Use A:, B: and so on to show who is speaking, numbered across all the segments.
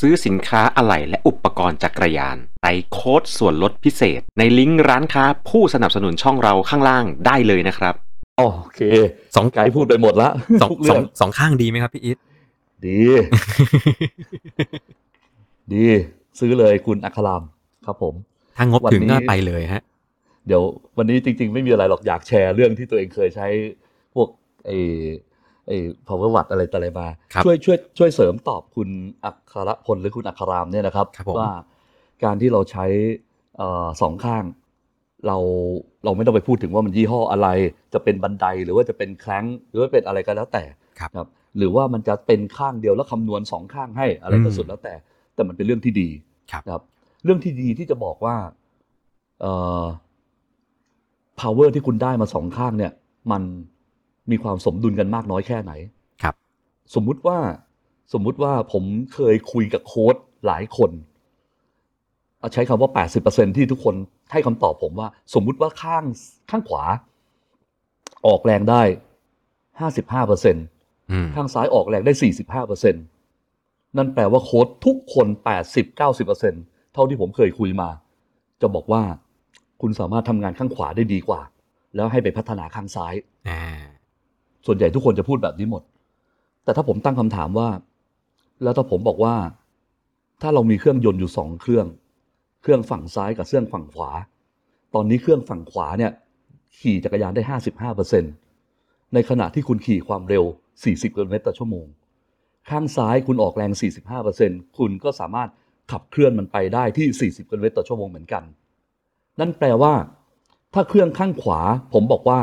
A: ซื้อสินค้าอะไหล่และอุปกรณ์จักรยานใส่โค้ดส่วนลดพิเศษ ในลิงก์ร้านค้าผู้สนับสนุนช่องเราข้างล่างได้เลยนะครับ
B: โอเค
C: สอง
B: ไกด์พูดไปหมดละ
C: สอง
B: ทุก
C: ส
B: เรื่
C: อ
B: องง
C: สองข้างดีไหมครับพี่อีท
B: ดี ดี ซื้อเลยคุณอัครามครับผม
C: ถ้างบ
B: วัน
C: ถึง
B: นี้
C: ก็ไปเลยฮะ
B: เดี๋ยววันนี้จริง ๆ ไม่มีอะไรหรอกอยากแชร์เรื่องที่ตัวเองเคยใช้พวกไอ้ ไอ้ power watt อะไรต่ออะไรมา
C: ครับ
B: ช่วยช่วยช่วยเสริมตอบคุณอัครพลหรือคุณอัครามเนี่ยนะครับ
C: ครับผม
B: ว่าการที่เราใช้เอ่อสองข้าง เราเราไม่ต้องไปพูดถึงว่ามันยี่ห้ออะไร จะเป็นบันไดหรือว่าจะเป็นแคล้งหรือว่าเป็นอะไรก็แล้วแต่
C: ครับ
B: ครับหรือว่ามันจะเป็นข้างเดียวแล้วคำนวณสองข้างให้อะไรก็
C: อืม
B: สุดแล้วแต่ แต่มันเป็นเรื่องที่ดี
C: ครับ
B: นะครับ เรื่องที่ดีที่จะบอกว่าเอ่อ power ที่คุณได้มาสองข้างเนี่ย มัน มีความสมดุลกันมากน้อยแค่ไหน
C: ครับ
B: สมมุติว่าสมมุติว่าผมเคยคุยกับโค้ดหลายคนเอาใช้คำว่า 80%ที่ทุกคนให้คำตอบผมว่า สมมุติว่าข้างข้างขวา ออกแรงได้ 55%
C: อืม
B: ข้างซ้ายออกแรงได้ 45%นั่นแปลว่าโค้ดทุกคน 80-90%เท่าที่ผมเคยคุยมา จะบอกว่าคุณสามารถทำงานข้างขวาได้ดีกว่า แล้วให้ไปพัฒนาข้างซ้าย
C: อ่า
B: ส่วนใหญ่ทุกคนจะพูดแบบนี้หมด แต่ถ้าผมตั้งคำถามว่า แล้วถ้าผมบอกว่า ถ้าเรามีเครื่องยนต์อยู่สองเครื่อง เครื่องฝั่งซ้ายกับเครื่องฝั่งขวา ตอนนี้เครื่องฝั่งขวาเนี่ยขี่จักรยานได้ห้าสิบห้าเปอร์เซ็นตในขณะที่คุณขี่ความเร็วสี่สิบกิโลเมตรต่อชั่วโมง ข้างซ้ายคุณออกแรง 45เปอร์เซ็นคุณก็สามารถขับเคลื่อนมันไปได้ที่ 40กิโลเมตรต่อชั่วโมงเหมือนกัน นั่นแปลว่า ถ้าเครื่องข้างขวา ผมบอกว่า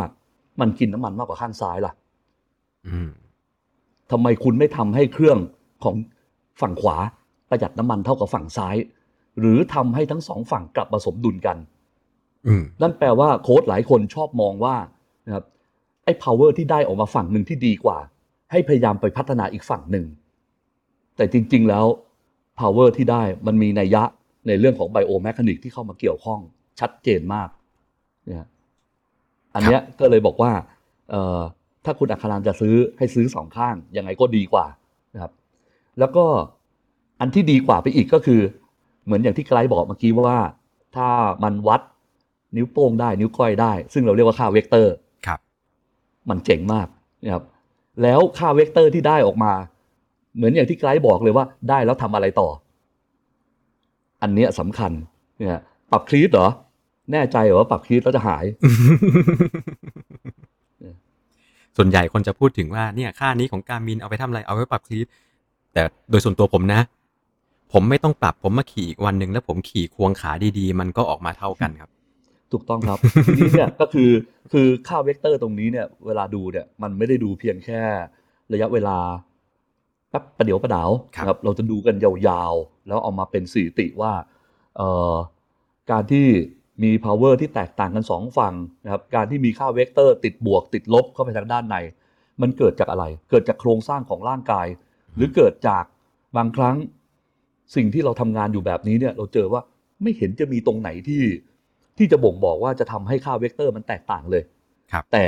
B: มันกินน้ำมันมากกว่าข้างซ้ายล่ะ ทำไมคุณไม่ทำให้เครื่องของฝั่งขวาประหยัดน้ำมันเท่ากับฝั่งซ้าย หรือทำให้ทั้งสองฝั่งกลับมาสมดุลกัน
C: อืม
B: นั่นแปลว่าโค้ดหลายคนชอบมองว่านะครับไอ้ power ที่ได้ออกมาฝั่งหนึ่งที่ดีกว่า ให้พยายามไปพัฒนาอีกฝั่งหนึ่ง แต่จริง ๆ แล้ว power ที่ได้มันมีนัยยะในเรื่องของ biomechanics ที่เข้ามาเกี่ยวข้องชัดเจนมากเนี่ยอันเนี้ยก็เลยบอกว่าเอ่อ ถ้าคุณอัครามจะซื้อให้ซื้อสองข้างยังไงก็ดีกว่านะครับ แล้วก็อันที่ดีกว่าไปอีกก็คือ เหมือนอย่างที่ไกด์บอกเมื่อกี้ว่า ถ้ามันวัดนิ้วโป้งได้นิ้วก้อยได้ ซึ่งเราเรียกว่าค่าเวกเตอร์
C: ครับ
B: มันเจ๋งมากนะครับ แล้วค่าเวกเตอร์ที่ได้ออกมา เหมือนอย่างที่ไกด์บอกเลยว่าได้แล้วทำอะไรต่อ อันเนี้ยสำคัญเนี่ยปรับคลีดเหรอ แน่ใจเหรอว่าปรับคลีดแล้วจะหาย
C: ส่วนใหญ่คนจะพูดถึงว่าเนี่ยค่านี้ของการมินเอาไปทำอะไรเอาไว้ปรับคลีปแต่โดยส่วนตัวผมนะ ผมไม่ต้องปรับผมมาขี่อีกวันหนึ่งแล้วผมขี่ควงขาดีๆ มันก็ออกมาเท่ากันครับ
B: ถูกต้องครับทีนี้เนี่ยก็คือคือค่าเวกเตอร์ตรงนี้เนี่ยเวลาดูเนี่ยมันไม่ได้ดูเพียงแค่ระยะเวลาแป๊บประเดี๋ยวประดาว
C: ครับ
B: นะครับเราจะดูกันยาวๆ แล้วเอามาเป็นสถิติว่าเอ่อการที่ มี power ที่แตกต่างกันสองฝั่งนะครับการที่มีค่าเวกเตอร์ติดบวกติดลบเข้าไปทางด้านใน มันเกิดจากอะไร เกิดจากโครงสร้างของร่างกาย หรือเกิดจากบางครั้งสิ่งที่เราทำงานอยู่แบบนี้เนี่ยเราเจอว่าไม่เห็นจะมีตรงไหนที่ที่จะบ่งบอกว่าจะทำให้ค่าเวกเตอร์มันแตกต่างเลย
C: ครับ
B: แต่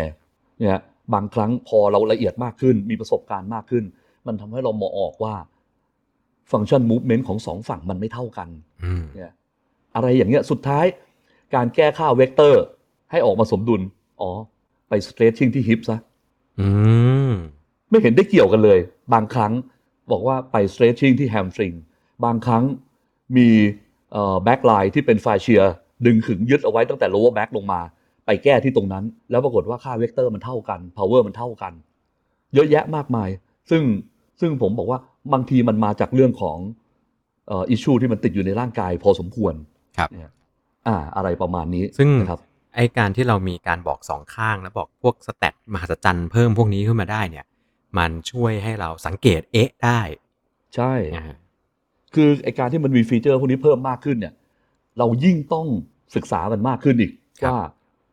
B: เนี่ยบางครั้งพอเราละเอียดมากขึ้น มีประสบการณ์มากขึ้น มันทำให้เรามองออกว่า function movement ของสองฝั่งมันไม่เท่ากัน
C: อืม
B: เนี่ยอะไรอย่างเงี้ยสุดท้าย การแก้ค่าเวกเตอร์ ให้ออกมาสมดุล อ๋อ ไปสเตร c ชิ่งที่ฮิปซะ
C: อืม
B: ไม่เห็นได้เกี่ยวกันเลย บางครั้งบอกว่าไป stretching ที่ hamstring บางครั้งมีเอ่อ backline ที่เป็น fascia ดึงขึงยึดเอาไว้ตั้งแต่ lower back ลงมา ไปแก้ที่ตรงนั้น แล้วปรากฏว่าค่าเวกเตอร์มันเท่ากัน power มันเท่ากัน เยอะแยะมากมาย ซึ่งซึ่งผมบอกว่าบางทีมันมาจากเรื่องของเอ่อ issue ที่มันติดอยู่ในร่างกายพอสมควร
C: ครับ
B: เนี่ย อ่าอะไรประมาณนี้
C: ซึ่ง
B: นะครับ
C: ไอการที่เรามีการบอกสองข้างแล้วบอกพวก stat มหัศจรรย์เพิ่มพวกนี้ขึ้นมาได้เนี่ย มันช่วยให้เราสังเกตเอ๊ะได้
B: ใช่
C: อ่า
B: คือไอการที่มันมี feature พวกนี้เพิ่มมากขึ้นเนี่ย เรายิ่งต้องศึกษามันมากขึ้นอีก
C: ครับ
B: ว่า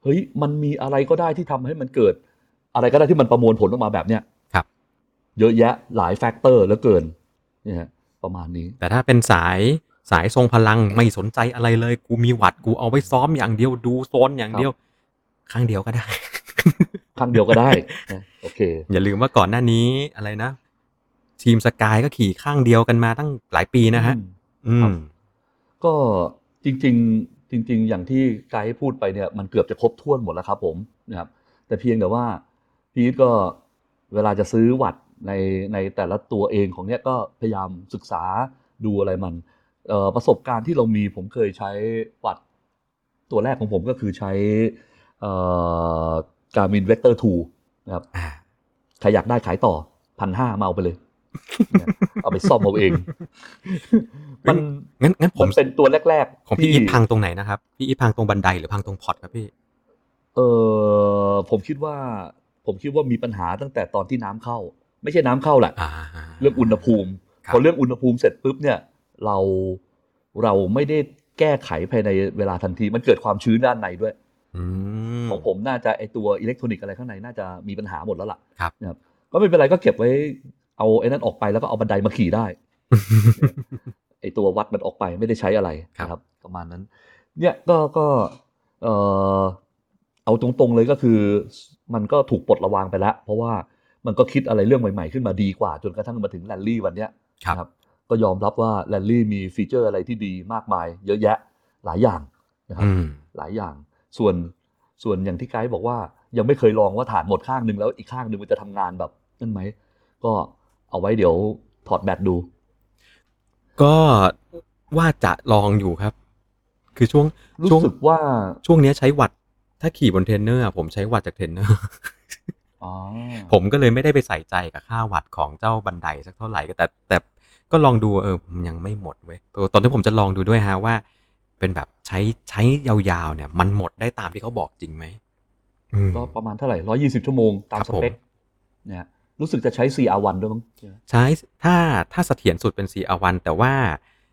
B: เฮ้ยมันมีอะไรก็ได้ที่ทำให้มันเกิด อะไรก็ได้ที่มันประมวลผลออกมาแบบเนี้ย
C: ครับ
B: เยอะแยะหลาย factor เหลือเกินเนี่ยฮะประมาณนี้
C: แต่ถ้าเป็นสาย สายทรงพลังไม่สนใจอะไรเลย กูมีหวัดกูเอาไว้ซ้อมอย่างเดียวดูโซนอย่างเดียวข้างเดียวก็ได้
B: ครั้งเดียวก็ได้นะโอเค
C: อย่าลืมว่าก่อนหน้านี้อะไรนะ ทีมสกายก็ขี่ข้างเดียวกันมาตั้งหลายปีนะฮะ อื
B: ครั
C: ม
B: บก็จริง ๆ จริง ๆ อย่างที่ไกด์พูดไปเนี่ย มันเกือบจะครบถ้วนหมดแล้วครับ ผมนะครับ แต่เพียงแต่ว่าพีทก็เวลาจะซื้อวัตต์ในในแต่ละตัวเองของเนี้ยก็พยายามศึกษาดูอะไรมันเอ่อ ประสบการณ์ที่เรามีผมเคยใช้วัตต์ตัวแรกของผมก็คือใช้เอ่อ Garmin Vector 2นะครับ
C: อ่า
B: ใครอยากได้ขายต่อพันห้ามาเอาไปเลยเนี่ยเอาไปซ่อมเอาเอง มัน
C: งั้นงั้นผม
B: มันเป็นตัวแรก ๆ
C: ของพี่
B: ที่
C: อีทพังตรงไหนนะครับ พี่อีทพังตรงบันไดหรือพังตรงพอร์ตครับพี่
B: เออผมคิดว่า ผมคิดว่ามีปัญหาตั้งแต่ตอนที่น้ำเข้า ไม่ใช่น้ำเข้าแหละ
C: อ่า
B: เรื่องอุณหภูมิ
C: ครับ
B: พอเรื่องอุณหภูมิเสร็จปุ๊บเนี่ย เราเราไม่ได้แก้ไขภายในเวลาทันที มันเกิดความชื้นด้านในด้วย
C: อืม
B: ของผมน่าจะไอตัวอิเล็กทรอนิกส์อะไรข้างในน่าจะมีปัญหาหมดแล้วล่ะ
C: ครับ
B: นะครับก็ไม่เป็นไรก็เก็บไว้ เอาไอ้นั้นออกไปแล้วก็เอาบันไดมาขี่ได้ไอตัววัดมันออกไปไม่ได้ใช้อะไร
C: ครับ
B: นะครับ ประมาณนั้น เนี่ยก็ก็เออเอาตรงๆเลยก็คือ มันก็ถูกปลดระวางไปแล้ว เพราะว่ามันก็คิดอะไรเรื่องใหม่ ๆ ขึ้นมาดีกว่า จนกระทั่งมาถึงแรลลี่วันเนี้ย
C: ครับ
B: นะ ก็ยอมรับว่าแรลลี่มี feature อะไรที่ดีมากมาย เยอะแยะหลายอย่างนะครับ
C: อืม
B: หลายอย่างส่วนส่วนอย่างที่ไกด์บอกว่ายังไม่เคยลองว่าถ่านหมดข้างหนึ่งแล้วอีกข้างหนึ่งมันจะทำงานแบบนั่นไหม ก็เอาไว้เดี๋ยวถอดแบตดู
C: ก็ว่าจะลองอยู่ครับ คือช่วง
B: รู้
C: ช่วง
B: สึกว่า
C: ช่วงเนี้ยใช้วัตต์ถ้าขี่บนเทรนเนอร์อะผมใช้วัตต์จากเทรนเนอร์
B: อ๋อ
C: ผมก็เลยไม่ได้ไปใส่ใจกับค่าวัตต์ของเจ้าบันไดสักเท่าไหร่ก็แต่แต่ ก็ลองดูเออมันยังไม่หมดเว้ยตัวตอนที่ผมจะลองดูด้วยฮะว่า เป็นแบบใช้ใช้ยาวๆเนี่ย มันหมดได้ตามที่เขาบอกจริงไหมอืม
B: ก็ประมาณเท่าไหร่ร้อยยี่สิบชั่วโมงตาม
C: ครับ
B: สเปค
C: ผม
B: เนี่ยรู้สึกจะใช้ CR1 ด้วยมั้ง
C: ใช้ถ้าถ้าเสถียรสุดเป็น CR1 แต่ว่า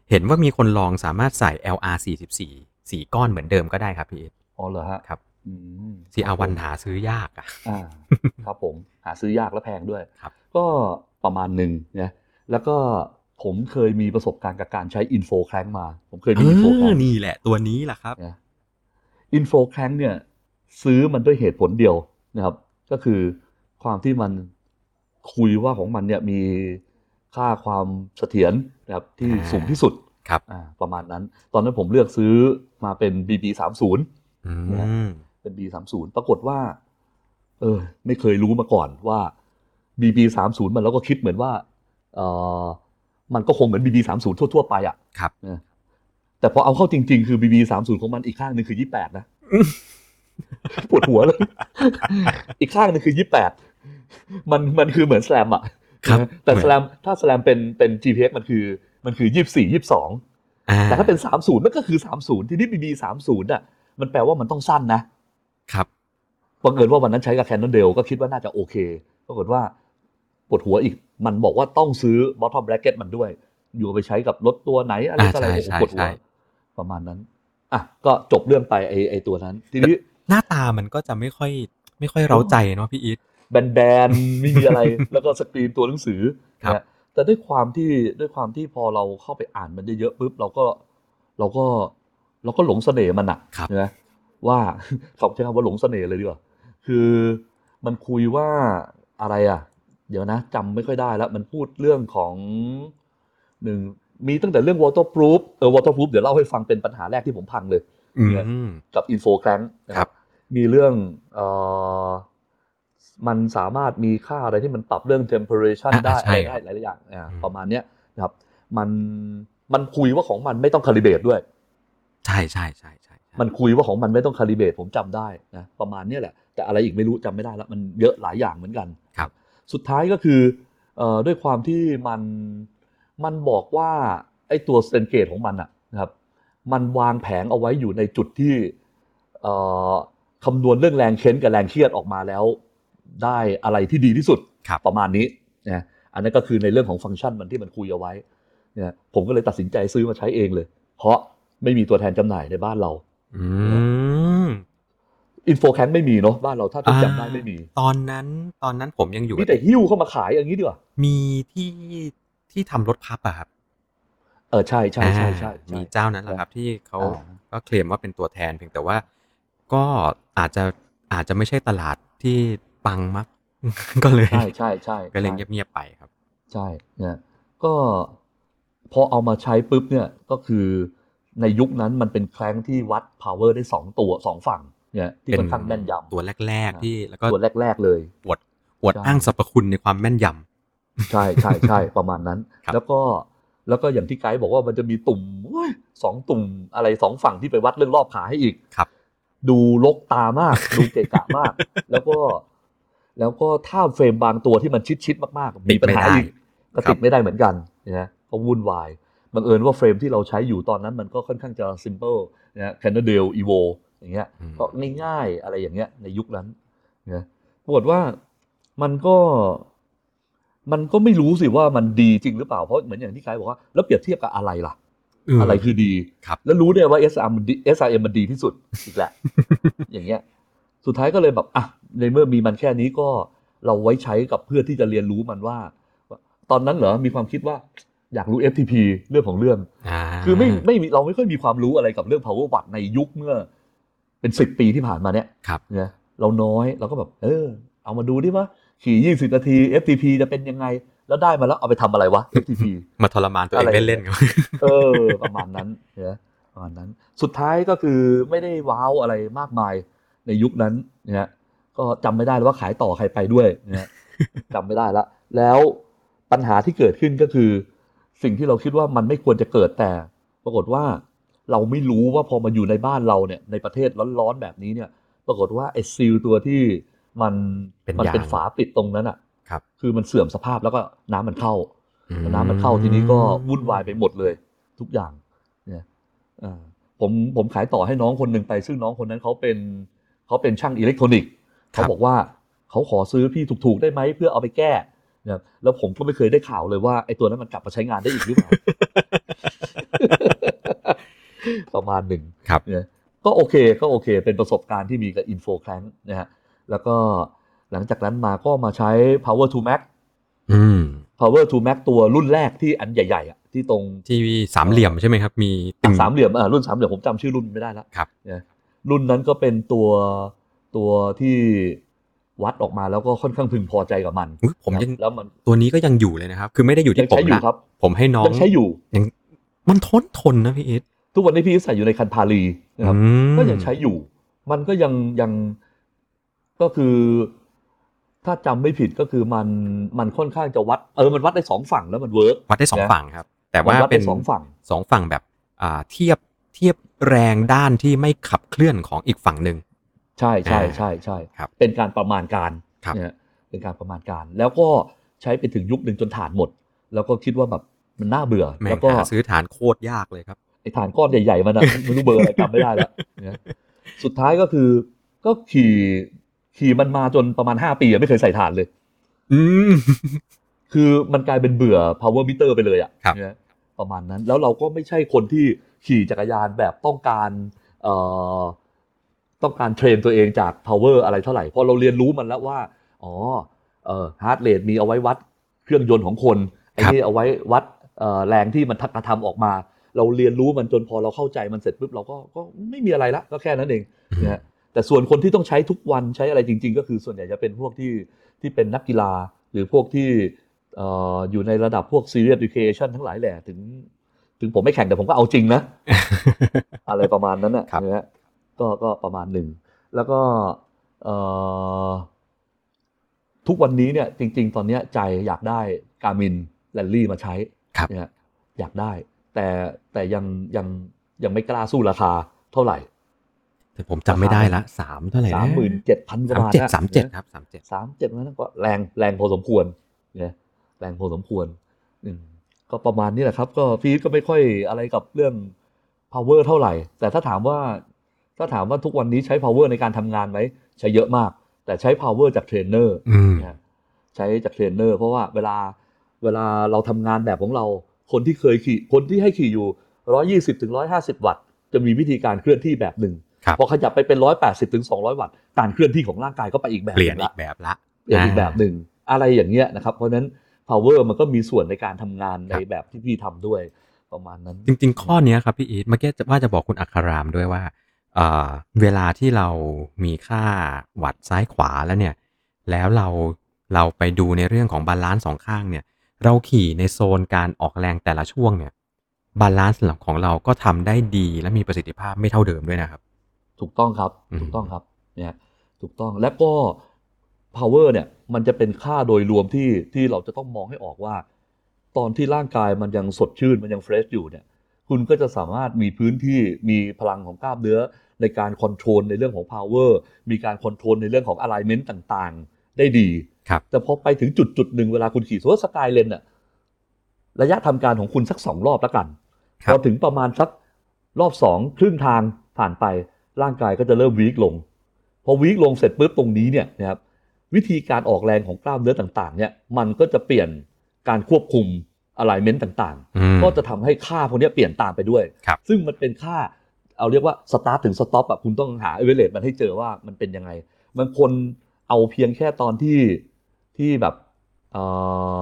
C: เห็นว่ามีคนลองสามารถใส่ LR 44สี่ก้อนเหมือนเดิมก็ได้ครับพี่เอส
B: อ๋อเหรอฮะ
C: ครับ
B: อืม
C: CR1 หาซื้อยากอะ
B: อ่าครับผมหาซื้อยากและแพงด้วย
C: ครับ
B: ก็ประมาณหนึ่งนะแล้วก็ ผมเคยมีประสบการณ์กับการใช้ InfoCrank มา ผมเคย
C: เอ
B: มี InfoCrank นี่แห
C: ละ ตัวนี้แหละครับ
B: นะ InfoCrank เนี่ย ซื้อมันด้วยเหตุผลเดียวนะครับ ก็คือความที่มันคุยว่าของมันเนี่ยมีค่าความเสถียรนะครับที่
C: อ่า
B: สูงที่สุด
C: ครับ
B: อ่าประมาณนั้น ตอนนั้นผมเลือกซื้อมาเป็น BB 3 0
C: อืม
B: เป็น B 3 0ปรากฏว่า เออ ไม่เคยรู้มาก่อนว่า BB 3 0มันแล้วก็คิดเหมือนว่า เออ มันก็คงเหมือน BB 3 0ทั่ว ๆ ไปอะ
C: ครับ
B: นะแต่พอเอาเข้าจริง ๆ คือ BB 3 0ของมันอีกข้างหนึ่งคือ 28 นะปวดหัวเลย อีกข้างหนึงคือยี่แปดมันมันคือเหมือน SRAM อะ
C: ครับ
B: นะแต่
C: เหมือน
B: SRAM ถ้า SRAM เป็นเป็น GXP มันคือมันคือยี่สี่ยี่สอง
C: อ่า
B: แต่ถ้าเป็นสามศูนย์มันก็คือสามศูนย์ทีนี้ BB สามศูนย์อะ มันแปลว่ามันต้องสั้นนะ ครับบังเอิญว่าวันนั้นใช้กับ Cannondale ก็คิดว่าน่าจะโอเคปรากฏว่า ปวดหัวอีก มันบอกว่าต้องซื้อ bottom bracket มันด้วย อยู่เอาไปใช้กับรถตัวไหนอะไร
C: อ่า
B: ต่ออะไร
C: ใช่
B: โอ้โห
C: ใช่
B: ปวดหัว
C: ใช่
B: ประมาณนั้นอะก็จบเรื่องไปไอไอตัวนั้น ทีนี้
C: หน้าตามันก็จะไม่ค่อยไม่ค่อยเร้าใจเนาะพี่อีท
B: แบนๆไม่มีอะไรแล้วก็สกรีนตัวหนังสือ
C: ครับ
B: นะแต่ด้วยความที่ด้วยความที่พอเราเข้าไปอ่านมันเยอะๆปุ๊บเราก็เราก็เราก็หลงเสน่ห์มันอะ
C: ครับ
B: นะว่าเขาใช้คำว่าหลงเสน่ห์เลยดีกว่า คือมันคุยว่าอะไรอะ เดี๋ยวนะจำไม่ค่อยได้แล้ว มันพูดเรื่องของหนึ่งมีตั้งแต่เรื่อง waterproof เออ waterproof เดี๋ยวเล่าให้ฟังเป็นปัญหาแรกที่ผมพังเลย
C: อืม
B: กับอินโฟแครั้งนะค
C: ครั
B: รับบมีเรื่องเอ่อมันสามารถมีค่าอะไรที่มันปรับเรื่อง temperature
C: อ่า
B: ได้
C: ใช่
B: อะไร
C: ครั
B: ได้
C: บ
B: หลายๆอย่างอ่า
C: อืม
B: ประมาณเนี้ยนะครับ มันมันคุยว่าของมันไม่ต้องคาลิเบตด้วย
C: ใช่ใช่ใช่ใช่ใช่
B: มันคุยว่าของมันไม่ต้องคาลิเบตผมจำได้นะประมาณเนี้ยแหละ แต่อะไรอีกไม่รู้จำไม่ได้แล้วมันเยอะหลายอย่างเหมือนกัน
C: ครับ
B: สุดท้ายก็คือเอ่อด้วยความที่มันมันบอกว่าไอ้ตัวสเตนเกตของมันอะนะครับมันวางแผงเอาไว้อยู่ในจุดที่เอ่อคำนวณเรื่องแรงเค้นกับแรงเครียดออกมาแล้ว ได้อะไรที่ดีที่สุด
C: ครับ
B: ประมาณนี้นะอันนั้นก็คือในเรื่องของฟังก์ชันมันที่มันคุยเอาไว้เนี่ยผมก็เลยตัดสินใจซื้อมาใช้เองเลย เพราะไม่มีตัวแทนจำหน่ายในบ้านเรา
C: อืม
B: อินโฟแคนไม่มีเนาะบ้านเราถ้าทุกจำได้ไม่มี
C: ตอนนั้นตอนนั้นผมยังอยู่
B: มีแต่หิ้วเข้ามาขายอย่างนี้ดีกว่า
C: มีที่ที่ทำรถพับอะครับ
B: เออใช่ใช่ใช่ใช่
C: อ่า
B: ใช่
C: มีเจ้านั้นแหละครับ ที่เขา
B: อ่า
C: ก็เคลมว่าเป็นตัวแทนเพียงแต่ว่า ก็อาจจะอาจจะไม่ใช่ตลาดที่ปังมักก็เลย
B: ใช่ใช่ใช่
C: ก็เลย
B: ใช่
C: เงียบๆไปครับ
B: ใช่เนี่ยก็พอเอามาใช้ปุ๊บเนี่ยก็คือในยุคนั้นมันเป็นแคลงที่วัด power ได้สองตัวสองฝั่ง เนี่ยที่ค่อนข้างแม่นยำ
C: ตัวแรก ๆ ที่แล้วก็
B: ตัวแรก ๆ เลย
C: อวดอวด
B: ใช่
C: อ้างสรรพคุณในความแม่นยำ
B: ใช่ใช่ใช่ประมาณนั้น
C: ครับ
B: แล้วก็แล้วก็อย่างที่ไกด์บอกว่ามันจะมีตุ่มโอ้ยสองตุ่มอะไรสองฝั่งที่ไปวัดเรื่องรอบขาให้อีก
C: ครับ
B: ดูลกตามาก ดูเกะกะมาก แล้วก็ แล้วก็ถ้าเฟรมบางตัวที่มันชิดๆมากๆ มีปัญหาอีกก็ติดไม่ได้เหมือนกันนะก็วุ่นวายบังเอิญว่าเฟรมที่เราใช้อยู่ตอนนั้นมันก็ค่อนข้างจะ simple นะฮะ Canadale Evo อ ย่างเงี้ย
C: อืม
B: ก็ง่ายๆอะไรอย่างเงี้ยในยุคนั้นนะปรากฏว่ามันก็มันก็ไม่รู้สิว่ามันดีจริงหรือเปล่าเพราะเหมือนอย่างที่ไกด์บอกว่าแล้วเปรียบเทียบกับอะไรล่ะ อะไรคือดี
C: ครับ
B: แล้วรู้ได้ว่า SRM มันดี SRM มันดีที่สุดอีกแหละ อย่างเงี้ย สุดท้ายก็เลยแบบอะในเมื่อมีมันแค่นี้ก็เราไว้ใช้กับเพื่อที่จะเรียนรู้มันว่าว่าตอนนั้นเหรอมีความคิดว่าอยากรู้ FTP เรื่องของเรื่องาคือไม่ไม่มีเราไม่ค่อยมีความรู้อะไรกับเรื่อง power watt ในยุคเมื่อ เป็นสิบปีที่ผ่านมาเนี้ย
C: ครับ
B: เนี่ยเราน้อยเราก็แบบ เออ เอามาดูดิว่าขี่ยี่สิบนาที FTP จะเป็นยังไง แล้วได้มาแล้วเอาไปทำอะไรวะ FTP
C: มาทรมานตัวเอง
B: อะไร
C: เล่นๆกัน
B: เออ ประมาณนั้นเนี่ยประมาณนั้น สุดท้ายก็คือไม่ได้ว้าวอะไรมากมายในยุคนั้นเนี่ยก็จำไม่ได้แล้วว่าขายต่อใครไปด้วยเนี่ยจำไม่ได้ละแล้วปัญหาที่เกิดขึ้นก็คือ สิ่งที่เราคิดว่ามันไม่ควรจะเกิดแต่ ปรากฏว่า เราไม่รู้ว่าพอมาอยู่ในบ้านเราเนี่ยในประเทศร้อนๆแบบนี้เนี่ย ปรากฏว่าไอ้ซีลตัวที่มัน
C: เป็น
B: มันเป็น
C: ยาง
B: ฝาปิดตรงนั้นอะ
C: ครับ
B: คือมันเสื่อมสภาพแล้วก็น้ำมันเข้า
C: อื
B: พอน้ำมันเข้าทีนี้ก็วุ่นวายไปหมดเลย ทุกอย่างเนี่ยอ่าผมผมขายต่อให้น้องคนหนึ่งไป ซึ่งน้องคนนั้นเขาเป็นเขาเป็นช่างอิเล็กทรอนิกส์เขาบอกว่าเขาขอซื้อพี่ถูกๆได้ไหมเพื่อเอาไปแก้นะครับแล้วผมก็ไม่เคยได้ข่าวเลยว่าไอ้ตัวนั้นมันกลับมาใช้งานได้อีกหรือเปล่า ประมาณหนึ่ง
C: ครับ
B: เนี่ยก็โอเคก็โอเค เป็นประสบการณ์ที่มีกับ Info c l a n นะฮะแล้วก็หลังจากนั้นมาก็มาใช้ Power to Max
C: อืม
B: Power to Max ตัวรุ่นแรกที่อันใหญ่ๆอะที่ตรง
C: ที่สามเหลี่ยมใช่ไหมครับ มีติ่ง
B: สามเหลี่ยมอ่ารุ่นสามเหลี่ยมผมจำชื่อรุ่นไม่ได้แล้ว
C: ครับ
B: เนี่ยรุ่นนั้นก็เป็นตัวตัวที่วัดออกมาแล้วก็ค่อนข้างพึงพอใจกับมัน
C: อุ๊ยผมยัง
B: แล้วมัน
C: ตัวนี้ก็ยังอยู่เลยนะครับ คือไม่ได้อยู่
B: ยั
C: ที่
B: ง
C: ผม
B: ใช้อยู่
C: นะครับผมให้น้อง
B: ยังใช้อยู่
C: ยังมันทนทนนะพี่เอส
B: ทุกวันนี้พี่ใส่อยู่ในคันพาลีนะครับ
C: อืม
B: ก็ยังใช้อยู่ มันก็ยังยังก็คือ ถ้าจำไม่ผิดก็คือมันมันค่อนข้างจะวัด เออมันวัดได้สองฝั่งแล้วมัน work วั
C: ดได้สอง
B: นะ
C: ฝั่งครับ แต่ว่า
B: มันวัดได้
C: เป็น
B: สองฝั่ง
C: สองฝั่งแบบอ่าเทียบเทียบแรงด้านที่ไม่ขับเคลื่อนของอีกฝั่งหนึ่ง
B: ใช่ใช่
C: อ่า
B: ใช่ใช่
C: ครับ
B: เป็นการประมาณการ
C: ครับ
B: เนี่ยเป็นการประมาณการ แล้วก็ใช้ไปถึงยุคหนึ่งจนถ่านหมด แล้วก็คิดว่าแบบมันน่าเบื่อ
C: แม่
B: แล้ว
C: ง
B: ก็
C: หาซื้อฐานโคตรยากเลยครับ
B: ไอ้ฐานก้อนใหญ่ๆมันอะไม่รู้เบอร์อะไรจำไม่ได้แล้วเนี่ยสุดท้ายก็คือ ก็ขี่ขี่มันมาจนประมาณห้าปีอะไม่เคยใส่ฐานเลย
C: อืม
B: คือมันกลายเป็นเบื่อ power meter ไปเลยอะ
C: ครับ
B: เนี่ยประมาณนั้น แล้วเราก็ไม่ใช่คนที่ขี่จักรยานแบบต้องการเอ่อต้องการเทรนตัวเองจาก power อะไรเท่าไหร่พอเราเรียนรู้มันแล้วว่า อ๋อเอ่อ heart rate มีเอาไว้วัดเครื่องยนต์ของคนไอ้
C: ครับ
B: นี่เอาไว้วัดเอ่อแรงที่มันทักกระทำออกมา เราเรียนรู้มันจนพอเราเข้าใจมันเสร็จปุ๊บเราก็ก็ไม่มีอะไรละก็แค่นั้นเองนะฮะแต่ส่วนคนที่ต้องใช้ทุกวันใช้อะไรจริง ๆ ก็คือส่วนใหญ่จะเป็นพวกที่ที่เป็นนักกีฬา หรือพวกที่เอ่ออยู่ในระดับพวก serious education ทั้งหลายแหละถึง ถึงผมไม่แข่งแต่ผมก็เอาจริงนะ อะไรประมาณนั้นน่ะ
C: ครับ
B: นะฮะก็ก็ประมาณหนึ่ง แล้วก็เอ่อทุกวันนี้เนี่ยจริง ๆ ตอนเนี้ยใจอยากได้การมินแลนลี่มาใช้
C: ครับ
B: เนี่ยอยากได้ แต่แต่ยังยังยังไม่กล้าสู้ราคาเท่าไหร่
C: แต่ผมจำไม่ได้ละสามเท่าไหร่นะ
B: สามหมื่นเจ็ดพันกว่า
C: สาม
B: บาท
C: เจ็ด
B: นะ
C: สามเจ็ดครับสามเจ็ด
B: สามเจ็ดนั้นก็แรงแรงพอสมควรเนี่ยแรงพอสมควรอืมก็ประมาณนี้แหละครับ ก็ฟีดก็ไม่ค่อยอะไรกับเรื่อง power เท่าไหร่ แต่ถ้าถามว่า ถ้าถามว่าทุกวันนี้ใช้ power ในการทำงานไหมใช้เยอะมาก แต่ใช้ power จากเทรนเนอร์
C: อืม
B: นะใช้จากเทรนเนอร์เพราะว่าเวลาเวลาเราทำงานแบบของเรา คนที่เคยขี่คนที่ให้ขี่อยู่ 120ถึง150 วัตต์ จะมีวิธีการเคลื่อนที่แบบหนึ่ง
C: ครับ
B: พอขยับไปเป็น 180ถึง200 วัตต์การเคลื่อนที่ของร่างกายก็ไปอีกแบบ
C: เปลี่ยน
B: หง
C: อี
B: ละ
C: กแบบละ
B: เปลี่ยนอีกแบบหนึ่งอะไรอย่างเงี้ยนะครับเพราะฉะนั้น power มันก็มีส่วนในการทำงานในแบบที่พี่ทำด้วยประมาณนั้น
C: จริง ๆ ข้อเนี้ยครับพี่อีทเมื่อกี้จะว่าจะบอกคุณอัคารามด้วยว่าเอ่อเวลาที่เรามีค่าวัตต์ซ้ายขวาแล้วเนี่ย แล้วเราเราไปดูในเรื่องของ balance สองข้างเนี่ย เราขี่ในโซนการออกแรงแต่ละช่วงเนี่ย balance ของเราก็ทำได้ดีและมีประสิทธิภาพไม่เท่าเดิมด้วยนะครับ
B: ถูกต้องครับ
C: อืม
B: ถูกต้องครับเนี่ยถูกต้องแล้วก็ power เนี่ยมันจะเป็นค่าโดยรวมที่ที่เราจะต้องมองให้ออกว่า ตอนที่ร่างกายมันยังสดชื่นมันยัง fresh อยู่เนี่ยคุณก็จะสามารถมีพื้นที่มีพลังของกล้ามเนื้อในการ control ในเรื่องของ power มีการ control ในเรื่องของ alignment ต่างๆ ได้ดี
C: ครับ
B: แต่พอไปถึงจุดจุดหนึ่งเวลาคุณขี่สมมติว่า Sky Lane อะระยะทำการของคุณสักสองรอบแล้วกัน
C: ครับพ
B: อถึงประมาณสักรอบสองครึ่งทางผ่านไปร่างกายก็จะเริ่มวีคลง พอวีคลงเสร็จปุ๊บตรงนี้เนี่ยนะครับวิธีการออกแรงของกล้ามเนื้อต่างๆ เนี่ยมันก็จะเปลี่ยนการควบคุม alignment ต่าง
C: อืม
B: ๆก็จะทำให้ค่าพวกเนี้ยเปลี่ยนตามไปด้วย
C: ครับ
B: ซึ่งมันเป็นค่าเอาเรียกว่า start ถึง stop อะคุณต้องหา average มันให้เจอว่ามันเป็นยังไงบางคนเอาเพียงแค่ตอนที่ ที่แบบเอ่อ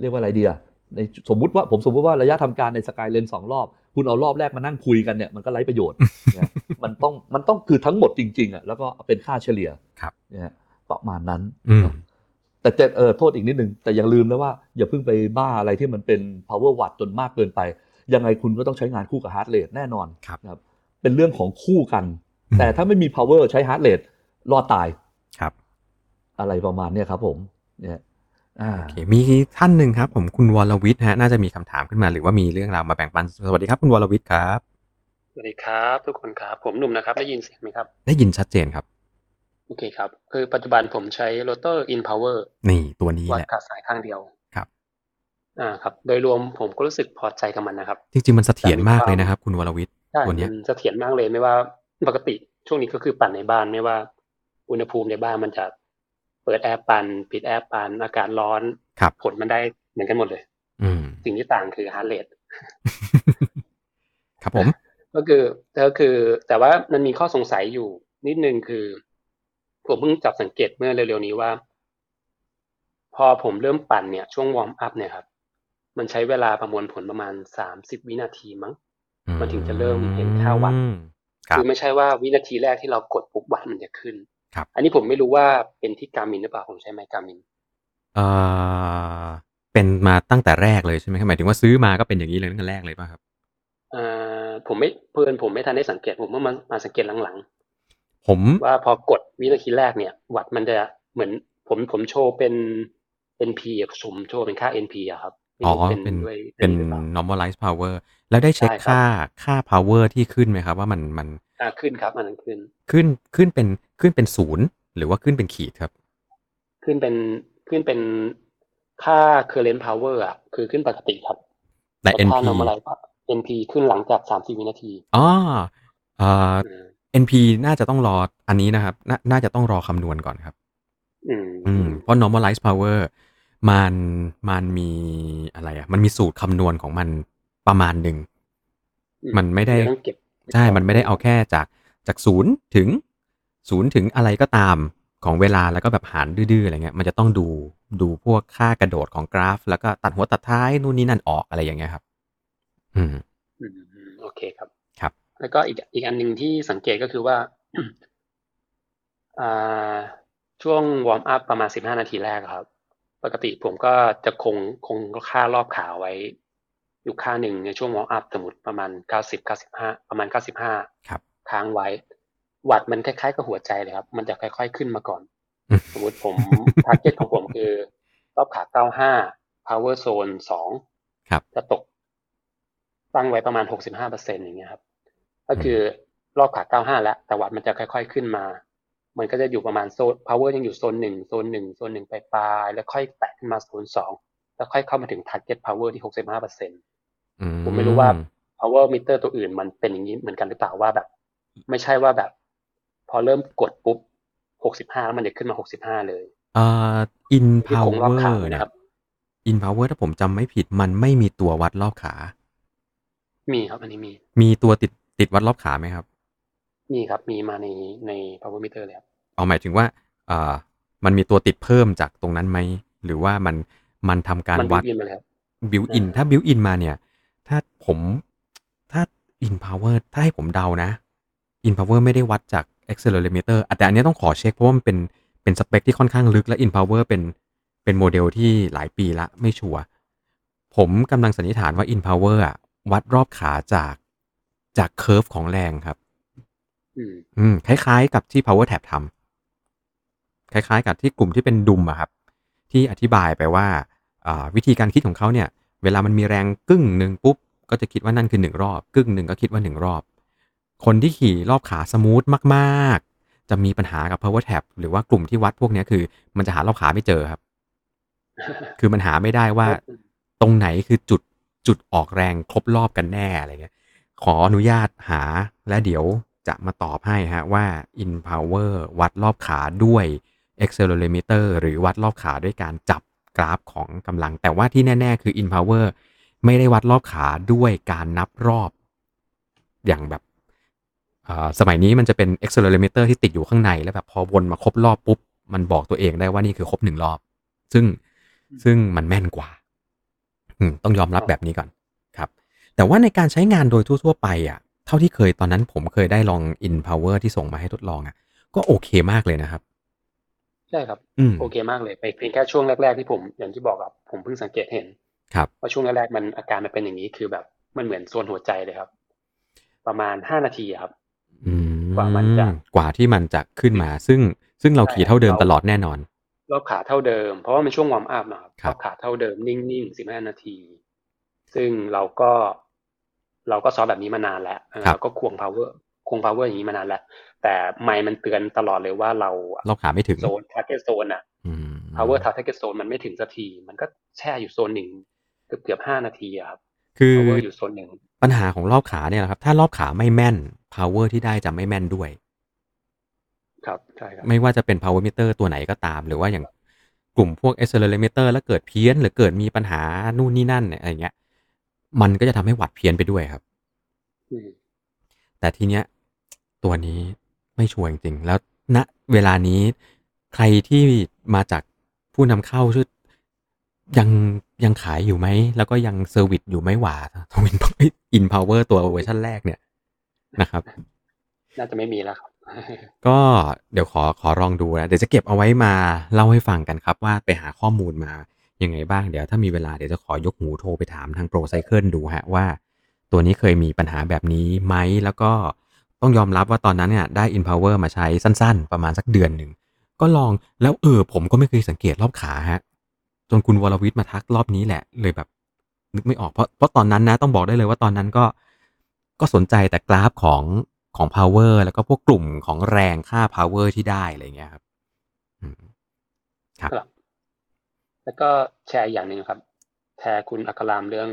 B: เรียกว่าอะไรดีอะในสมมุติว่าผมสมมุติว่าระยะทำการในสกายเลนสองรอบ คุณเอารอบแรกมานั่งคุยกันเนี่ยมันก็ไร้ประโยชน์นะมันต้องมันต้องคือทั้งหมดจริงๆอะแล้วก็เป็นค่าเฉลี่ย
C: ครับ
B: นะฮะประมาณนั้น
C: อืม
B: แต่แต่เออโทษอีกนิดนึง แต่อย่าลืมนะว่าอย่าเพิ่งไปบ้าอะไรที่มันเป็น power watt จนมากเกินไป ยังไงคุณก็ต้องใช้งานคู่กับ heart rate แน่นอน
C: ครับ
B: นะครับเป็นเรื่องของคู่กัน
C: อืม
B: แต่ถ้าไม่มี power ใช้ heart rate รอดตาย
C: ครับ
B: อะไรประมาณเนี้ยครับผมเนี่ยอ่า
C: โอเคมีท่านหนึ่งครับ ผมคุณวรวิทย์ฮะน่าจะมีคำถามขึ้นมา หรือว่ามีเรื่องราวมาแบ่งปันสวัสดีครับ คุณวรวิทย์ครับ
D: สวัสดีครับ ทุกคนครับผมหนุ่มนะครับ ได้ยินเสียงไหมครับ
C: ได้ยินชัดเจนครับ
D: โอเคครับ คือปัจจุบันผมใช้โรเตอร์ in power
C: นี่ตัวนี้
D: วัด
C: แหละ
D: ขาดสายข้างเดียว
C: ครับ
D: อ่าครับ โดยรวมผมก็รู้สึกพอใจกับมันนะครับ
C: จริงๆมันเสถียรมากเลยนะครับ คุณวรวิทย์
D: ใช่
C: ตัวเนี้ย
D: มันเสถียรมากเลยไม่ว่าปกติช่วงนี้ก็คือปั่นในบ้านไม่ว่า อุณหภูมิในบ้านมันจะ เปิดแอร์ปั่นปิดแอร์ปั่นอากาศร้อน
C: ครับ
D: ผลมันได้เหมือนกันหมดเลย
C: อืม
D: สิ่งที่ต่างคือ heart rate
C: ครับผม
D: ก็คือก็คือ แต่ว่ามันมีข้อสงสัยอยู่ นิดนึงคือ ผมเพิ่งจับสังเกตเมื่อเร็วๆนี้ว่า พอผมเริ่มปั่นเนี่ยช่วง warm up เนี่ยครับมันใช้เวลาประมวลผลประมาณสามสิบวินาทีมั้ง มันถึงจะเริ่มเห็นค่าวัด
C: อืมครับ
D: คือไม่ใช่ว่าวินาทีแรกที่เรากดปุ๊บวัดมันจะขึ้น
C: ครับ
D: อันนี้ผมไม่รู้ว่าเป็นที่การมินหรือเปล่าผมใช้ไมค์การมิน
C: เอ่อเป็นมาตั้งแต่แรกเลยใช่ไหมครับหมายถึงว่าซื้อมาก็เป็นอย่างนี้เลยตั้งแต่แรกเลยป่ะครับ
D: เอ่อผมไม่เพื่อนผมไม่ทันได้สังเกตผมเมื่อมามาสังเกตหลัง
C: ผม
D: ๆว่าพอกดวินาทีแรกเนี่ย วัดมันจะเหมือนผมผมโชว์เป็น NP อะผมโชว์เป็นค่า NP อะครับไม่
C: อ๋อ
D: รู้
C: เป็น
D: ด้วย
C: เป็น
D: หรือเปล่า
C: normalize power แล้วได้เช็ค
D: ใช่ครับ
C: ค่าค่า power ที่ขึ้นไหมครับ ว่ามันมัน
D: อ่า ขึ้นครับ อันนั้นขึ้น
C: ขึ้นขึ้นเป็นขึ้นเป็นศูนย์หรือว่าขึ้นเป็นขีดครับ
D: ขึ้นเป็น ขึ้นเป็นค่า current power อะ คือขึ้นปกติครับ
C: แต่
D: ค่า
C: NP
D: normal NP ขึ้นหลังจากสามสิบวินาที
C: อ๋อเอ่อ
D: อืม
C: NP น่าจะต้องรออันนี้นะครับนาน่าจะต้องรอคำนวณก่อนครับ
D: อืม
C: อืมเพราะ normalize power มัน มันมีอะไรอะมันมีสูตรคำนวณของมันประมาณหนึ่ง
D: อื
C: มันไม่ได้
D: เยวต้องเก็บ
C: ใช่ มันไม่ได้เอาแค่จากจากศูนย์ถึงศูนย์ถึงอะไรก็ตามของเวลาแล้วก็แบบหารดื้อๆอะไรเงี้ย มันจะต้องดูดูพวกค่ากระโดดของกราฟ แล้วก็ตัดหัวตัดท้ายนู่นนี่นั่นออกอะไรอย่างเงี้ยครับ อืม
D: อืมโอเคครับ
C: ครับ
D: แล้วก็อีกอีกอันหนึ่งที่สังเกตก็คือว่าอ่าช่วง warm up ประมาณสิบห้านาทีแรกอะครับ ปกติผมก็จะคงคงค่ารอบขาไว้ อยู่ค่าหนึ่งในช่วง warm up สมมติประมาณเก้าสิบเก้าสิบห้าประมาณเก้าสิบห้า
C: ครับ
D: ค้างไว้ วัตต์มันคล้ายๆกับหัวใจเลยครับ มันจะค่อยๆขึ้นมาก่อน
C: อืม
D: สมมติผม target ของผมคือ รอบขาเก้าห้า power zone สอง
C: ครับ
D: จะตก ตั้งไว้ประมาณหกสิบห้าเปอร์เซ็นต์อย่างเงี้ยครับ ก็คือรอบขาเก้าห้าแล้ว แต่วัดมันจะค่อยๆขึ้นมา มันก็จะอยู่ประมาณโซน power ยังอยู่โซนหนึ่งโซนหนึ่งโซนหนึ่งปลายๆแล้วค่อยแตะขึ้นมาโซนสองแล้วค่อยเข้ามาถึง target power ที่หกสิบห้าเปอร์เซ็น
C: อื
D: ผมไม่รู้ว่า power meter ตัวอื่นมันเป็นอย่างนี้เหมือนกันหรือเปล่าว่าแบบ ไม่ใช่ว่าแบบ พอเริ่มกดปุ๊บหกสิบห้าแล้วมันจะขึ้นมาหกสิบห้าเลย
C: เอ่อ in
D: ที่คงรอบ
C: power
D: ขา
C: เนี่ย
D: นะครับ
C: in power ถ้าผมจำไม่ผิดมันไม่มีตัววัดรอบขา
D: มีครับอันนี้มี
C: มีตัวติดติดวัดรอบขาไหมครับ
D: มีครับมีมาในใน power meter เลยครับ
C: เอาหมายถึงว่าเอ่อมันมีตัวติดเพิ่มจากตรงนั้นไหม หรือว่ามันมันทำการ
D: มัน
C: วัด
D: built-in มาเลยครับ
C: built-in อ่าถ้า built-in มาเนี่ย ถ้าผมถ้า in power ถ้าให้ผมเดานะ in power ไม่ได้วัดจาก accelerometer อะแต่อันเนี้ยต้องขอเช็คเพราะว่ามันเป็นเป็นสเปคที่ค่อนข้างลึกและ in power เป็นเป็นโมเดลที่หลายปีละไม่ sureผมกำลังสันนิษฐานว่า in power อะวัดรอบขาจากจาก curve ของแรงครับ
D: อืม
C: อืมคล้ายๆ กับที่ power tab ทำคล้ายๆ กับที่กลุ่มที่เป็นดุมอะครับ ที่อธิบายไปว่าอ่าวิธีการคิดของเขาเนี่ย เวลามันมีแรงกึ่งหนึ่งปุ๊บ ก็จะคิดว่านั่นคือหนึ่งรอบ กึ่งหนึ่งก็คิดว่าหนึ่งรอบ คนที่ขี่รอบขา smooth มากๆ จะมีปัญหากับ power tab หรือว่ากลุ่มที่วัดพวกเนี้ยคือ มันจะหารอบขาไม่เจอครับ คือมันหาไม่ได้ว่า ตรงไหนคือจุดจุดออกแรงครบรอบกันแน่อะไรเงี้ยขออนุญาตหาและเดี๋ยว จะมาตอบให้ฮะว่า in power วัดรอบขาด้วย accelerometer หรือวัดรอบขาด้วยการจับกราฟของกำลัง แต่ว่าที่แน่ ๆ คือ in power ไม่ได้วัดรอบขาด้วยการนับรอบ อย่างแบบอ่าสมัยนี้มันจะเป็น accelerometer ที่ติดอยู่ข้างใน แล้วแบบพอวนมาครบรอบปุ๊บ มันบอกตัวเองได้ว่านี่คือครบหนึ่งรอบ ซึ่งซึ่งมันแม่นกว่าอืมต้องยอมรับแบบนี้ก่อนครับ แต่ว่าในการใช้งานโดยทั่ว ๆ ไปอะ เท่าที่เคยตอนนั้นผมเคยได้ลอง in power ที่ส่งมาให้ทดลองอะ ก็โอเคมากเลยนะครับ
D: ใช่ครับ
C: อืม
D: โอเคมากเลยไปเพียงแค่ช่วงแรก ๆ ที่ผมอย่างที่บอกครับผมเพิ่งสังเกตเห็น
C: ครับ
D: ว่าช่วงแรกๆมันอาการมันเป็นอย่างนี้คือแบบมันเหมือนโซนหัวใจเลยครับ ประมาณห้านาทีอะครับ
C: อืม
D: กว่ามันจะ
C: กว่าที่มันจะขึ้นมา ซึ่งซึ่งเราขี่เท่าเดิมตลอดแน่นอน
D: รอบขาเท่าเดิม เพราะว่ามันช่วง warm up นะครับ
C: ครับ
D: รอบขาเท่าเดิมนิ่งๆสิบห้านาที ซึ่งเราก็ เราก็ซ้อมแบบนี้มานานแล้วเออเราก็ควง power ควง power อย่างนี้มานานแล้ว แต่ไมล์มันเตือนตลอดเลยว่าเราอะ
C: รอบขาไม่ถึง
D: โซน target zone อะ
C: อืม
D: power target zone มันไม่ถึงสักที มันก็แช่อยู่โซนหนึ่งเกือบเกือบห้านาทีอะครับ
C: คือ
D: power อยู่โซนหนึ่ง
C: ปัญหาของรอบขาเนี่ยนะครับ ถ้ารอบขาไม่แม่น power ที่ได้จะไม่แม่นด้วย
D: ครับใช่ครับ
C: ไม่ว่าจะเป็น power meter ตัวไหนก็ตาม หรือว่าอย่างกลุ่มพวก accelerometer แล้วเกิดเพี้ยน หรือเกิดมีปัญหานู่นนี่นั่นเนี่ยอะไรเงี้ย มันก็จะทำให้วัดเพี้ยนไปด้วยครับ
D: อืม
C: แต่ทีเนี้ยตัวนี้ไม่ชัวร์จริงๆ แล้วณเวลานี้ใครที่มาจากผู้นำเข้าชุดยังยังขายอยู่ไหม แล้วก็ยัง service อยู่ไหมหว่า twin INpower ตัวเวอร์ชันแรกเนี่ยนะครับ
D: น่าจะไม่มีแล้วครับ
C: ก็เดี๋ยวขอขอลองดูนะ เดี๋ยวจะเก็บเอาไว้มาเล่าให้ฟังกันครับว่าไปหาข้อมูลมา ยังไงบ้างเดี๋ยวถ้ามีเวลาเดี๋ยวจะขอยกหูโทรไปถามทางโปรไซเคิลดูฮะว่า ตัวนี้เคยมีปัญหาแบบนี้ไหมแล้วก็ต้องยอมรับว่าตอนนั้นเนี่ยได้ INpower มาใช้สั้นๆ ประมาณสักเดือนหนึ่ง ก็ลองแล้วเออผมก็ไม่เคยสังเกตรอบขาฮะจนคุณวรวิทย์มาทักรอบนี้แหละ เลยแบบ นึกไม่ออกเพราะเพราะตอนนั้นนะต้องบอกได้เลยว่าตอนนั้นก็ก็สนใจแต่กราฟของของ power แล้วก็พวกกลุ่มของแรงค่า power ที่ได้อะไรเงี้ยครับอืมครับ
D: ครับ แล้วก็แชร์อย่างหนึ่งครับ แชร์คุณอัครามเรื่อง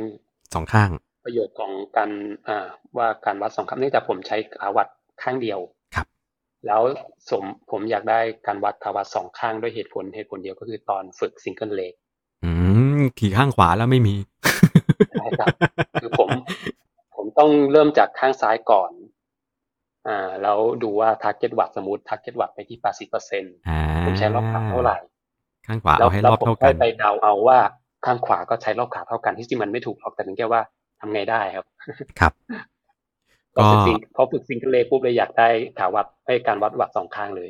C: สองข้าง
D: ประโยชน์ของการอ่าว่าการวัดสองครั้งเนื่องจากผมใช้ขาวัดข้างเดียว
C: ครับ
D: แล้วสมผมอยากได้การวัดขาวัดสองข้างด้วยเหตุผลเหตุผลเดียวก็คือตอนฝึกซิงเกิลเลก
C: อืมขี่ข้างขวาแล้วไม่มี
D: ใช่ครับคือผม ผมต้องเริ่มจากข้างซ้ายก่อนอ่าแล้วดูว่า target วัดสมมติ target วัดไปที่ 80เปอร์เซ็นต์
C: อ่า
D: ผมใช้รอบขาเท่าไหร่
C: ข้างขวา
D: แล้ว
C: เอาให้
D: แล้
C: ร
D: ว
C: อบ
D: ผม
C: เท่า
D: ค่
C: กั
D: อย
C: น
D: ไปเดาเอาว่าข้างขวาก็ใช้รอบขาเท่ากันที่จริงมันไม่ถูกหรอกแต่ถึงแค่ว่าทำไงได้ครับ
C: ครับ
D: พอ
C: ก็
D: ฝึก sing พอฝึก single leg ปุ๊บเลยอยากได้ขาวัตต์ให้การวัดวัดสองข้างเลย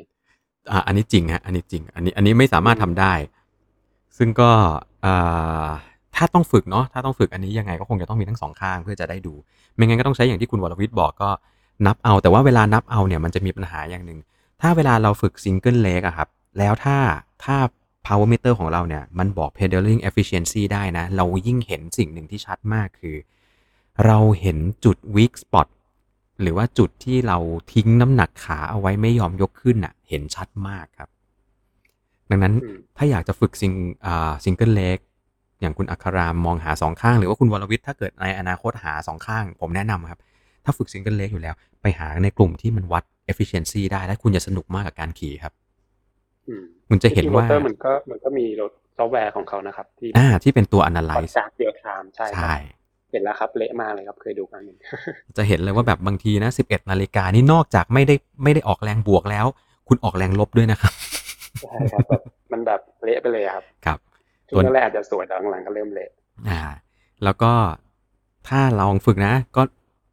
C: อ่า อันนี้จริงฮะอันนี้จริง อันนี้อันนี้ไม่สามารถทำได้ ซึ่งก็อ่าถ้าต้องฝึกเนาะถ้าต้องฝึกอันนี้ยังไงก็คงจะต้องมีทั้งสองข้างเพื่อจะได้ดู ไม่งั้นก็ต้องใช้อย่างที่คุณวรวิทย์บอกก็นับเอา แต่ว่าเวลานับเอาเนี่ยมันจะมีปัญหาอย่างหนึ่งถ้าเวลาเราฝึก single leg อะครับ แล้วถ้าถ้า power meter ของเราเนี่ยมันบอก pedaling efficiency ได้นะ เรายิ่งเห็นสิ่งหนึ่งที่ชัดมากคือ เราเห็นจุด weak spot หรือว่าจุดที่เราทิ้งน้ำหนักขาเอาไว้ไม่ยอมยกขึ้นน่ะ เห็นชัดมากครับ ดังนั้น
D: อืม
C: ถ้าอยากจะฝึก sing อ่า single leg อย่างคุณอัครามมองหาสองข้าง หรือว่าคุณวรวิทย์ถ้าเกิดในอนาคตหาสองข้าง ผมแนะนำครับ ถ้าฝึก single leg อยู่แล้ว ไปหาในกลุ่มที่มันวัด efficiency ได้และคุณจะสนุกมากกับการขี่ครับ
D: อืม
C: คุณจะเห็นว่า
D: จริงๆ Rotor มันก็มันก็มีรถซอฟต์แวร์ของเขานะครับ ที่
C: อ่าที่เป็นตัว
D: วัด
C: analyze
D: จาก real time ใช่ครับ
C: ใช่
D: เห็นแล้วครับเละมากเลยครับเคยดูครั้งหนึ่ง
C: จะเห็นเลยว่าแบบบางทีนะ11นาฬิกานี่นอกจากไม่ได้ไม่ได้ออกแรงบวกแล้ว คุณออกแรงลบด้วยนะครับ
D: ใช่ครับแบบมันแบบเละไปเลยครับ
C: ครับ
D: ช่วงแรกๆอาจจะสวยแต่หลังๆก็เริ่มเละ
C: อ่า แล้วก็ถ้าลองฝึกนะ ก็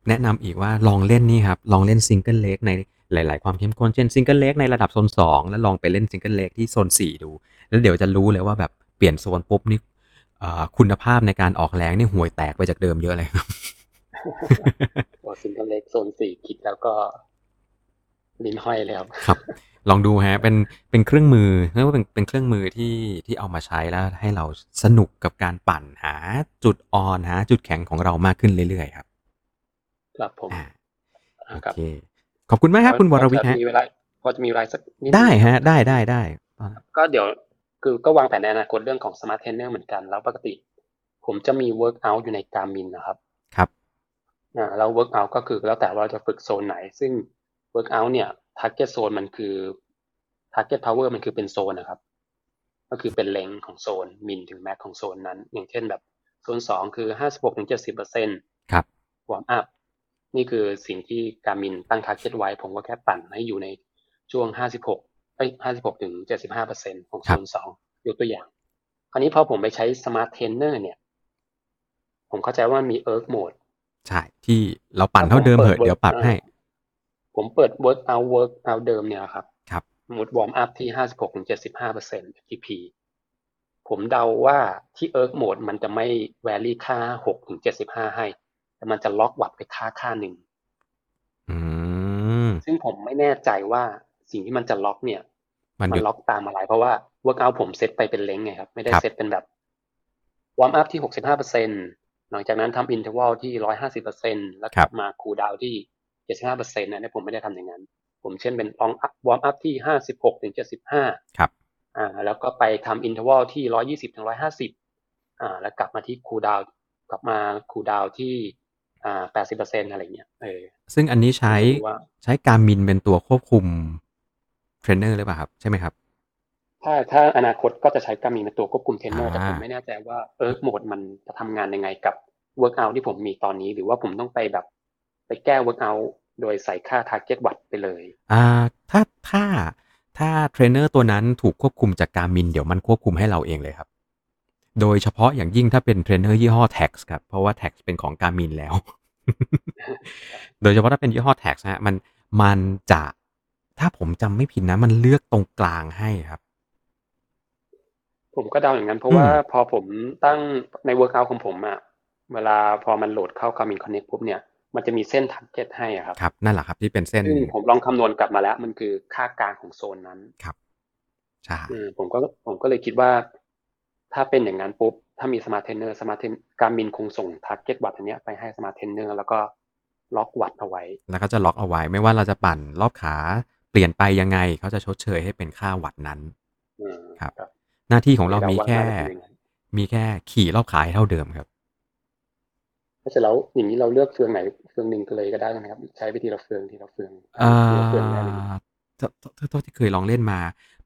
C: แนะนำอีกว่าลองเล่นนี่ครับ ลองเล่น single leg ใน หลาย ๆ ความเข้มข้นเช่น single leg ในระดับโซน 2 แล้วลองไปเล่น single leg ที่โซน 4 ดู แล้วเดี๋ยวจะรู้เลยว่าแบบเปลี่ยนโซนปุ๊บนี่เอ่อคุณภาพในการออกแรงนี่ห่วยแตกไปจากเดิมเยอะเลยครับ
D: ตัว single leg โซนสี่คิดแล้วก็ลิ้นห้อยเลยครับ
C: ครับ ลองดูฮะ เป็นเป็นเครื่องมือเรียกว่าเป็นเป็นเครื่องมือที่ที่เอามาใช้แล้วให้เราสนุกกับการปั่นหาจุดอ่อนหาจุดแข็งของเรามากขึ้นเรื่อยๆครับ
D: ครับผม
C: อ่า
D: อ่า
C: โอ
D: ครับ
C: เค ขอบคุณมากครับคุณวรวิทย์
D: พอ
C: ฮะ
D: จะมีเวลาพอจะมีเวลาสักนิด
C: ได้ฮะ ได้ได้ได้
D: ก็เดี๋ยวคือก็วางแผนในอนาคตเรื่องของ smart trainer เหมือนกัน แล้วปกติ ผมจะมี workout อยู่ใน Garmin นะครับ
C: ครับ
D: อ่าแล้ว workout ก็คือแล้วแต่ว่าเราจะฝึกโซนไหน ซึ่ง workout เนี่ย target zone มันคือ target power มันคือเป็นโซนนะครับ ก็คือเป็น range ของโซน min ถึง max ของโซนนั้น อย่างเช่นแบบโซนสองคือห้าสิบหกถึงเจ็ดสิบเปอร์เซ็นต์
C: ครับ
D: warm up นี่คือสิ่งที่ Garmin ตั้ง target ไว้ ผมก็แค่ปั่นให้อยู่ในช่วงห้าสิบหกเอ้ยห้าสิบหกถึงเจ็ดสิบห้าเปอร์เซ็นของโซนสองยกตัวอย่าง คราวนี้พอผมไปใช้ smart trainer เนี่ย ผมเข้าใจว่ามี ERG mode
C: ใช่ ที่เราปั่นเท่าเดิมเหอะเดี๋ยวปรับให้
D: ผมเปิด workout workout เดิมเนี่ยครับ
C: ครับ
D: สมมติ warm up ที่ห้าสิบหกถึงเจ็ดสิบห้าเปอร์เซ็นต์ FTP ผมเดาว่าที่ ERG mode มันจะไม่ vary ค่าหกถึงเจ็ดสิบห้าให้ แต่มันจะล็อกวัตต์ไปค่าค่าหนึ่ง
C: อืม
D: ซึ่งผมไม่แน่ใจว่าสิ่งที่มันจะล็อกเนี่ย
C: มัน
D: มั
C: อนยู่
D: ล็อกตามอะไร เพราะว่า workout ผมเซตไปเป็น range ไงครับ ไม่ได้
C: ครับ
D: เซตเป็นแบบ warm up ที่หกสิบห้าเปอร์เซ็นหลังจากนั้นทำ interval ที่ร้อยห้าสิบเปอร์เซ็นแล้วกลับมา cool down ที่เจ็ดสิบห้าเปอร์เซ็นต์นะเนี่ยผมไม่ได้ทำอย่างนั้น ผมเช่นเป็นลอง warm up ที่ห้าสิบหกถึงเจ็ดสิบห้า
C: ครับ
D: อ่า แล้วก็ไปทำ interval ที่ร้อยี่สิบถึงร้อยห้าสิบอ่า แล้วกลับมาที่ cool down กลับมา cool down ที่ อ่าแปดสิบเปอร์เซ็นอะไรเงี้ยเออ
C: ซึ่งอันนี้ใช้
D: ไม่รู้ว่า
C: ใช้ Garmin เป็นตัวควบคุมเทรนเนอร์หรือเปล่าครับ ใช่ไหมครับ
D: ถ้าถ้าอนาคตก็จะใช้ Garmin เป็นตัวควบคุมเทรนเนอร์
C: อ่า
D: แต่ผมไม่แน่ใจว่า ERG mode มันจะทำงานยังไงกับ workout ที่ผมมีตอนนี้ หรือว่าผมต้องไปแบบไปแก้ workoutโดยใส่ค่า target วัตไปเลย
C: อ่า ถ้า ถ้า ถ้าเทรนเนอร์ตัวนั้นถูกควบคุมจาก Garmin เดี๋ยวมันควบคุมให้เราเองเลยครับ โดยเฉพาะอย่างยิ่งถ้าเป็นเทรนเนอร์ยี่ห้อ Tacx ครับ เพราะว่า Tax เป็นของการมินแล้ว โดยเฉพาะถ้าเป็นยี่ห้อ Tax ฮะมันมันจะถ้าผมจำไม่ผิดนะ มันเลือกตรงกลางให้ครับ
D: ผมก็เดาอย่างนั้น เพราะว่า
C: อืม
D: พอผมตั้งใน workout ของผมอะเวลาพอมันโหลดเข้า Garmin Connect ปุ๊บเนี่ยมันจะมีเส้น target ให้อะครับ
C: ครับ นั่นแหละครับที่เป็นเส้น
D: ซึ่งผมลองคำนวณกลับมาแล้ว มันคือค่ากลางของโซนนั้น
C: ใช่
D: อืมผมก็ผมก็เลยคิดว่า ถ้าเป็นอย่างนั้นปุ๊บ ถ้ามี smart trainer smart train Garmin คงส่ง target วัตต์อันเนี้ยไปให้ smart trainer แล้วก็ล็อกวัตต์เอาไว้
C: แล้วก็จะล็อกเอาไว้ ไม่ว่าเราจะปั่นรอบขาเปลี่ยนไปยังไงเขาจะชดเชยให้เป็นค่าวัตต์นั้น
D: อืม
C: ครับ หน้าที่ของเรามีแค่
D: เดาว่าน่าจะเป็นอย่างนั้น
C: มีแค่ขี่รอบขาให้เท่าเดิมครับ
D: ถ้าเสร็จแล้วอย่างนี้เราเลือกเฟืองไหนเฟืองหนึ่งก็เลยก็ได้นะครับ ใช้ไปทีละเฟืองทีละเฟือง
C: อ่า
D: ทีละเฟืองได้เลย
C: เท่าเท่าเท่าที่เคยลองเล่นมา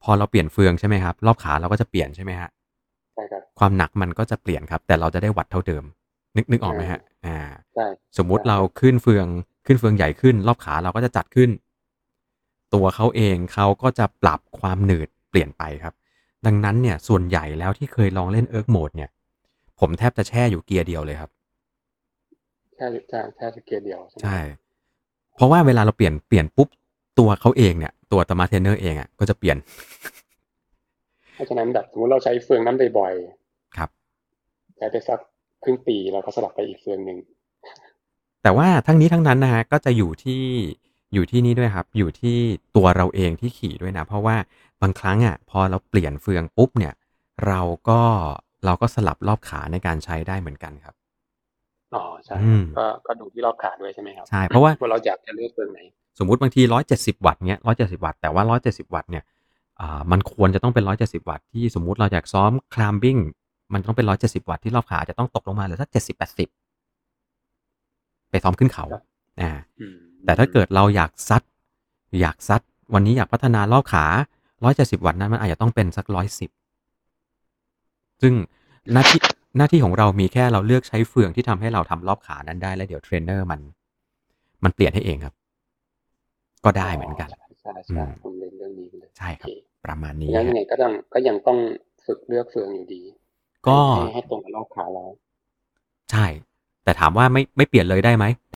C: พอเราเปลี่ยนเฟืองใช่ไหมครับ รอบขาเราก็จะเปลี่ยนใช่ไหมฮะ
D: ใช่ ครับ
C: ความหนักมันก็จะเปลี่ยนครับ แต่เราจะได้วัดเท่าเดิม นึกนึกออกไหมฮะ อ่า
D: ใช่
C: สมมุติเราขึ้นเฟืองขึ้นเฟืองใหญ่ขึ้น รอบขาเราก็จะจัดขึ้น ตัวเขาเองเขาก็จะปรับความหนืดเปลี่ยนไปครับ ดังนั้นเนี่ยส่วนใหญ่แล้วที่เคยลองเล่น ERG mode เนี่ย ผมแทบจะแช่อยู่เกียร์เดียวเลยครับ
D: แค่แค่แค่เกียร์เดียวใช่ไหม
C: ใช่เพราะว่าเวลาเราเปลี่ยนเปลี่ยนปุ๊บตัวเขาเองเนี่ย ตัว smart trainer เองอะก็จะเปลี่ยน
D: เพราะฉะนั้นแบบสมมติเราใช้เฟืองนั้นบ่อย
C: ครับ
D: ๆใช้ไปสักครึ่งปีเราก็สลับไปอีกเฟืองหนึ่ง
C: แต่ว่าทั้งนี้ทั้งนั้นนะฮะก็จะอยู่ที่อยู่ที่นี่ด้วยครับ อยู่ที่ตัวเราเองที่ขี่ด้วยนะ เพราะว่าบางครั้งอะพอเราเปลี่ยนเฟืองปุ๊บเนี่ย เราก็เราก็สลับรอบขาในการใช้ได้เหมือนกันครับ
D: อ๋อใช่
C: อืม
D: ก็ก็ดูที่รอบขาด้วยใช่ไหมครับ
C: ใช่เพราะว่า
D: ว่าเราอยากจะเลือกเฟืองไหน
C: สมมุติบางทีร้อยเจ็ดสิบวัตต์เนี้ยร้อยเจ็ดสิบวัตต์แต่ว่าร้อยเจ็ดสิบวัตต์เนี่ยอ่า มันควรจะต้องเป็นร้อยเจ็ดสิบวัตต์ที่สมมุติเราอยากซ้อมคลามบิ้งมันต้องเป็นร้อยเจ็ดสิบวัตต์ที่รอบขาอาจจะต้องตกลงมาเหลือสักเจ็ดสิบแปดสิบไปซ้อมขึ้นเขา
D: ครับ
C: อ่า
D: อืม
C: แต่ถ้าเกิดเราอยากซัด อยากซัด วันนี้อยากพัฒนารอบขาร้อยเจ็ดสิบวัตต์นั้นมันอาจจะต้องเป็นสักร้อยสิบซึ่งหน้าที่หน้าที่ของเรามีแค่เราเลือกใช้เฟืองที่ทำให้เราทำรอบขานั้นได้แล้วเดี๋ยวเทรนเนอร์มัน มันเปลี่ยนให้เองครับ ก็ได้เหมือนกัน
D: ใช่ใช่
C: อื
D: ใช่
C: ม
D: ผมเรียนเรื่องนี้ไปเลย
C: ใช่ครับ
D: โอเป
C: ระมาณ
D: เพ
C: นี้
D: ราะงั้นยัง
C: ฮะ
D: ไงก็ต้องก็ยังต้องฝึกเลือกเฟืองอยู่ดี
C: ก็
D: ให้ให้ตรงกับรอบขาเรา
C: ใช่ แต่ถามว่าไม่ไม่เปลี่ยนเลยได้ไหม